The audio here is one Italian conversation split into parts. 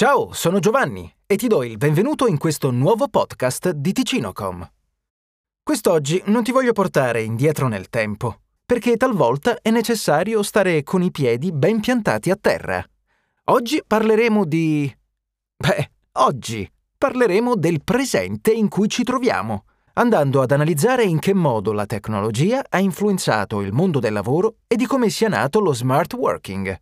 Ciao, sono Giovanni e ti do il benvenuto in questo nuovo podcast di Ticinocom. Quest'oggi non ti voglio portare indietro nel tempo, perché talvolta è necessario stare con i piedi ben piantati a terra. Oggi parleremo di... Beh, oggi parleremo del presente in cui ci troviamo, andando ad analizzare in che modo la tecnologia ha influenzato il mondo del lavoro e di come sia nato lo smart working.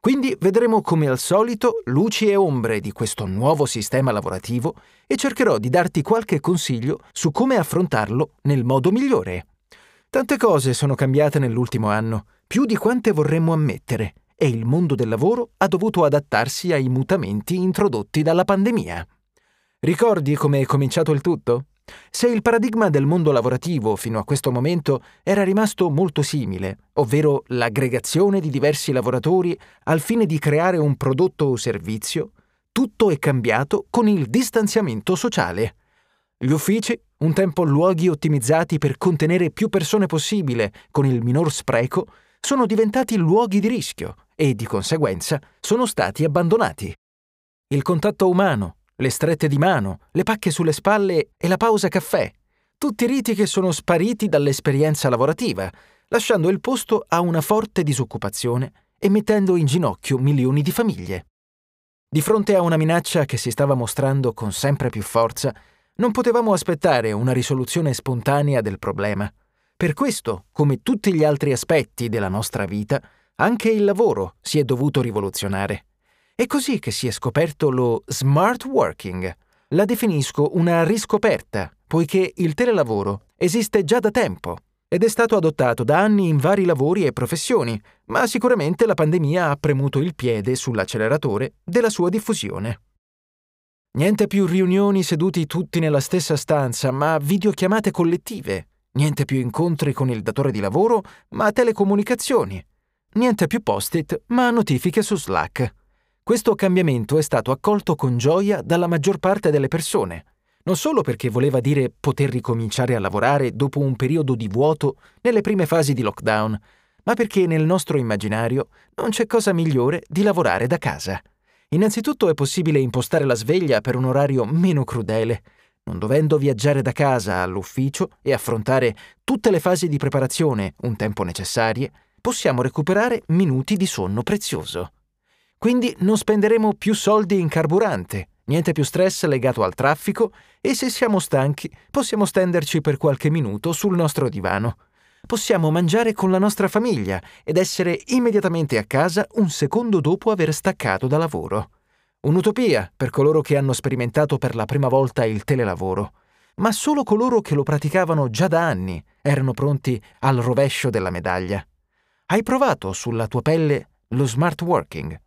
Quindi vedremo come al solito luci e ombre di questo nuovo sistema lavorativo e cercherò di darti qualche consiglio su come affrontarlo nel modo migliore. Tante cose sono cambiate nell'ultimo anno, più di quante vorremmo ammettere, e il mondo del lavoro ha dovuto adattarsi ai mutamenti introdotti dalla pandemia. Ricordi come è cominciato il tutto? Se il paradigma del mondo lavorativo fino a questo momento era rimasto molto simile, ovvero l'aggregazione di diversi lavoratori al fine di creare un prodotto o servizio, tutto è cambiato con il distanziamento sociale. Gli uffici, un tempo luoghi ottimizzati per contenere più persone possibile con il minor spreco, sono diventati luoghi di rischio e, di conseguenza, sono stati abbandonati. Il contatto umano, le strette di mano, le pacche sulle spalle e la pausa caffè. Tutti riti che sono spariti dall'esperienza lavorativa, lasciando il posto a una forte disoccupazione e mettendo in ginocchio milioni di famiglie. Di fronte a una minaccia che si stava mostrando con sempre più forza, non potevamo aspettare una risoluzione spontanea del problema. Per questo, come tutti gli altri aspetti della nostra vita, anche il lavoro si è dovuto rivoluzionare. È così che si è scoperto lo smart working. La definisco una riscoperta, poiché il telelavoro esiste già da tempo ed è stato adottato da anni in vari lavori e professioni, ma sicuramente la pandemia ha premuto il piede sull'acceleratore della sua diffusione. Niente più riunioni seduti tutti nella stessa stanza, ma videochiamate collettive. Niente più incontri con il datore di lavoro, ma telecomunicazioni. Niente più post-it, ma notifiche su Slack. Questo cambiamento è stato accolto con gioia dalla maggior parte delle persone, non solo perché voleva dire poter ricominciare a lavorare dopo un periodo di vuoto nelle prime fasi di lockdown, ma perché nel nostro immaginario non c'è cosa migliore di lavorare da casa. Innanzitutto è possibile impostare la sveglia per un orario meno crudele, non dovendo viaggiare da casa all'ufficio e affrontare tutte le fasi di preparazione un tempo necessarie, possiamo recuperare minuti di sonno prezioso. Quindi non spenderemo più soldi in carburante, niente più stress legato al traffico e se siamo stanchi possiamo stenderci per qualche minuto sul nostro divano. Possiamo mangiare con la nostra famiglia ed essere immediatamente a casa un secondo dopo aver staccato da lavoro. Un'utopia per coloro che hanno sperimentato per la prima volta il telelavoro, ma solo coloro che lo praticavano già da anni erano pronti al rovescio della medaglia. Hai provato sulla tua pelle lo smart working?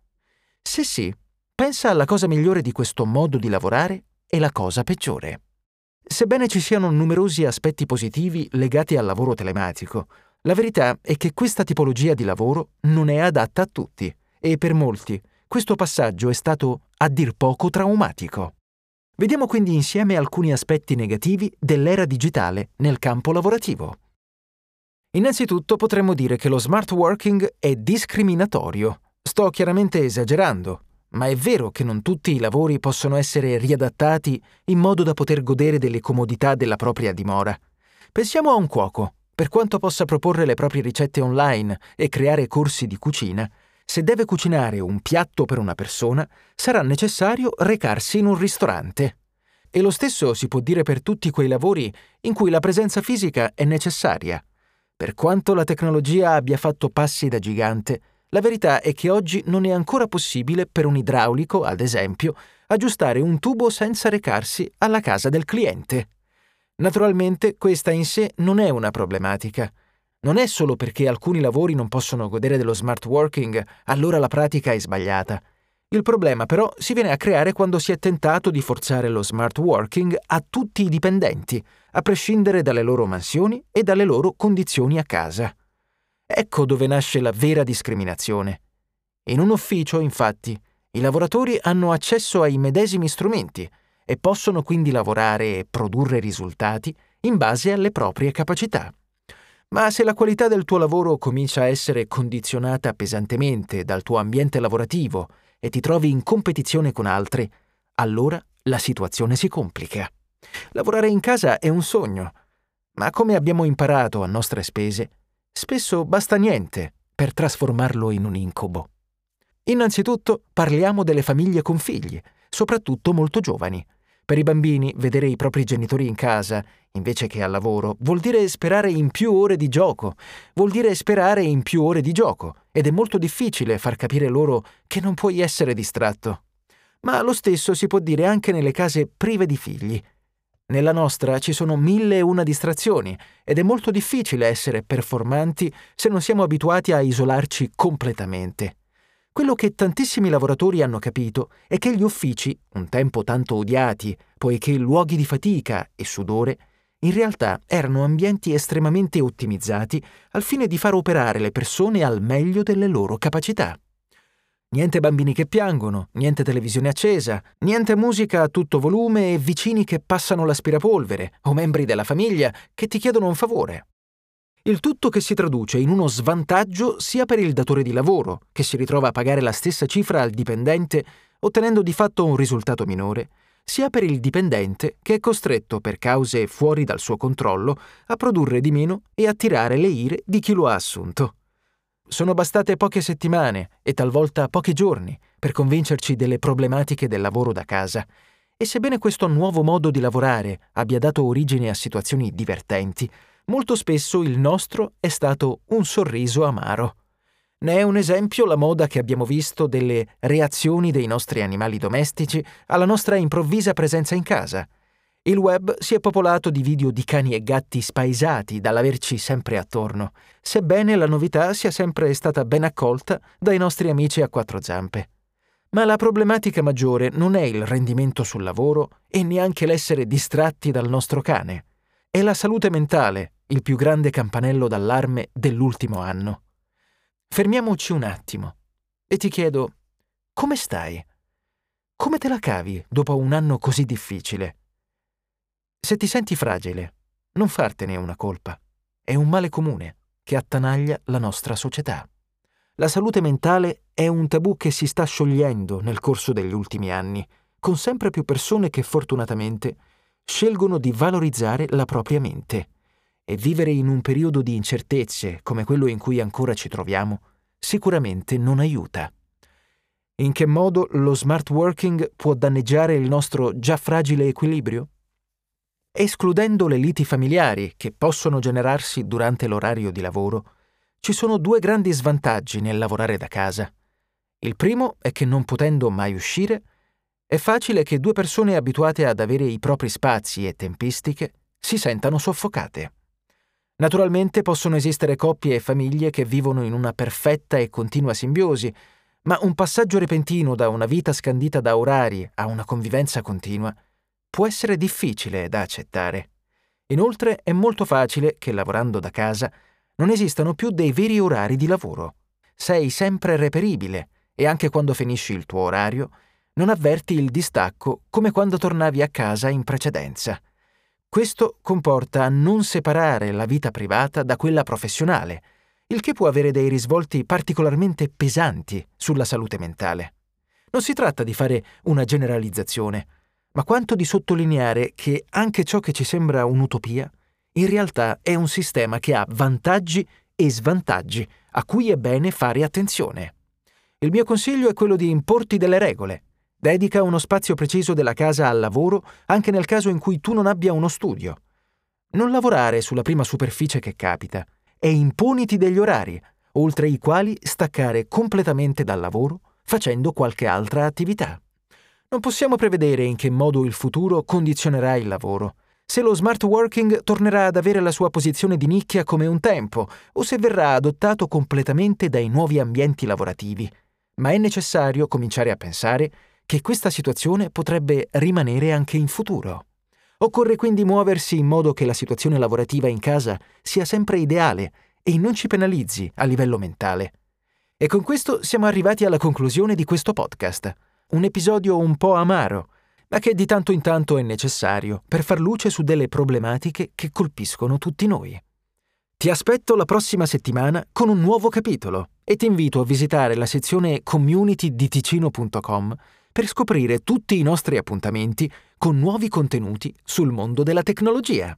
Se sì, pensa alla cosa migliore di questo modo di lavorare e la cosa peggiore. Sebbene ci siano numerosi aspetti positivi legati al lavoro telematico, la verità è che questa tipologia di lavoro non è adatta a tutti e per molti questo passaggio è stato a dir poco traumatico. Vediamo quindi insieme alcuni aspetti negativi dell'era digitale nel campo lavorativo. Innanzitutto potremmo dire che lo smart working è discriminatorio Sto chiaramente esagerando, ma è vero che non tutti i lavori possono essere riadattati in modo da poter godere delle comodità della propria dimora. Pensiamo a un cuoco. Per quanto possa proporre le proprie ricette online e creare corsi di cucina, se deve cucinare un piatto per una persona, sarà necessario recarsi in un ristorante. E lo stesso si può dire per tutti quei lavori in cui la presenza fisica è necessaria. Per quanto la tecnologia abbia fatto passi da gigante, la verità è che oggi non è ancora possibile per un idraulico, ad esempio, aggiustare un tubo senza recarsi alla casa del cliente. Naturalmente questa in sé non è una problematica. Non è solo perché alcuni lavori non possono godere dello smart working, allora la pratica è sbagliata. Il problema però si viene a creare quando si è tentato di forzare lo smart working a tutti i dipendenti, a prescindere dalle loro mansioni e dalle loro condizioni a casa. Ecco dove nasce la vera discriminazione. In un ufficio, infatti, i lavoratori hanno accesso ai medesimi strumenti e possono quindi lavorare e produrre risultati in base alle proprie capacità. Ma se la qualità del tuo lavoro comincia a essere condizionata pesantemente dal tuo ambiente lavorativo e ti trovi in competizione con altri, allora la situazione si complica. Lavorare in casa è un sogno, ma come abbiamo imparato a nostre spese, spesso basta niente per trasformarlo in un incubo. Innanzitutto parliamo delle famiglie con figli, soprattutto molto giovani. Per i bambini, vedere i propri genitori in casa, invece che al lavoro, vuol dire sperare in più ore di gioco, vuol dire sperare in più ore di gioco, ed è molto difficile far capire loro che non puoi essere distratto. Ma lo stesso si può dire anche nelle case prive di figli. Nella nostra ci sono mille e una distrazioni ed è molto difficile essere performanti se non siamo abituati a isolarci completamente. Quello che tantissimi lavoratori hanno capito è che gli uffici, un tempo tanto odiati, poiché luoghi di fatica e sudore, in realtà erano ambienti estremamente ottimizzati al fine di far operare le persone al meglio delle loro capacità. Niente bambini che piangono, niente televisione accesa, niente musica a tutto volume e vicini che passano l'aspirapolvere o membri della famiglia che ti chiedono un favore. Il tutto che si traduce in uno svantaggio sia per il datore di lavoro, che si ritrova a pagare la stessa cifra al dipendente, ottenendo di fatto un risultato minore, sia per il dipendente che è costretto, per cause fuori dal suo controllo, a produrre di meno e attirare le ire di chi lo ha assunto. Sono bastate poche settimane e talvolta pochi giorni per convincerci delle problematiche del lavoro da casa, e sebbene questo nuovo modo di lavorare abbia dato origine a situazioni divertenti, molto spesso il nostro è stato un sorriso amaro. Ne è un esempio la moda che abbiamo visto delle reazioni dei nostri animali domestici alla nostra improvvisa presenza in casa. Il web si è popolato di video di cani e gatti spaesati dall'averci sempre attorno, sebbene la novità sia sempre stata ben accolta dai nostri amici a quattro zampe. Ma la problematica maggiore non è il rendimento sul lavoro e neanche l'essere distratti dal nostro cane. È la salute mentale il più grande campanello d'allarme dell'ultimo anno. Fermiamoci un attimo e ti chiedo, come stai? Come te la cavi dopo un anno così difficile? Se ti senti fragile, non fartene una colpa. È un male comune che attanaglia la nostra società. La salute mentale è un tabù che si sta sciogliendo nel corso degli ultimi anni, con sempre più persone che fortunatamente scelgono di valorizzare la propria mente e vivere in un periodo di incertezze come quello in cui ancora ci troviamo sicuramente non aiuta. In che modo lo smart working può danneggiare il nostro già fragile equilibrio? Escludendo le liti familiari che possono generarsi durante l'orario di lavoro, ci sono due grandi svantaggi nel lavorare da casa. Il primo è che non potendo mai uscire, è facile che due persone abituate ad avere i propri spazi e tempistiche si sentano soffocate. Naturalmente possono esistere coppie e famiglie che vivono in una perfetta e continua simbiosi, ma un passaggio repentino da una vita scandita da orari a una convivenza continua può essere difficile da accettare. Inoltre è molto facile che lavorando da casa non esistano più dei veri orari di lavoro. Sei sempre reperibile e anche quando finisci il tuo orario non avverti il distacco come quando tornavi a casa in precedenza. Questo comporta non separare la vita privata da quella professionale, il che può avere dei risvolti particolarmente pesanti sulla salute mentale. Non si tratta di fare una generalizzazione, ma quanto di sottolineare che anche ciò che ci sembra un'utopia, in realtà è un sistema che ha vantaggi e svantaggi a cui è bene fare attenzione. Il mio consiglio è quello di importi delle regole, Dedica uno spazio preciso della casa al lavoro anche nel caso in cui tu non abbia uno studio. Non lavorare sulla prima superficie che capita e imponiti degli orari, oltre i quali staccare completamente dal lavoro facendo qualche altra attività. Non possiamo prevedere in che modo il futuro condizionerà il lavoro, se lo smart working tornerà ad avere la sua posizione di nicchia come un tempo o se verrà adottato completamente dai nuovi ambienti lavorativi. Ma è necessario cominciare a pensare che questa situazione potrebbe rimanere anche in futuro. Occorre quindi muoversi in modo che la situazione lavorativa in casa sia sempre ideale e non ci penalizzi a livello mentale. E con questo siamo arrivati alla conclusione di questo podcast, un episodio un po' amaro, ma che di tanto in tanto è necessario per far luce su delle problematiche che colpiscono tutti noi. Ti aspetto la prossima settimana con un nuovo capitolo e ti invito a visitare la sezione community di ticino.com per scoprire tutti i nostri appuntamenti con nuovi contenuti sul mondo della tecnologia.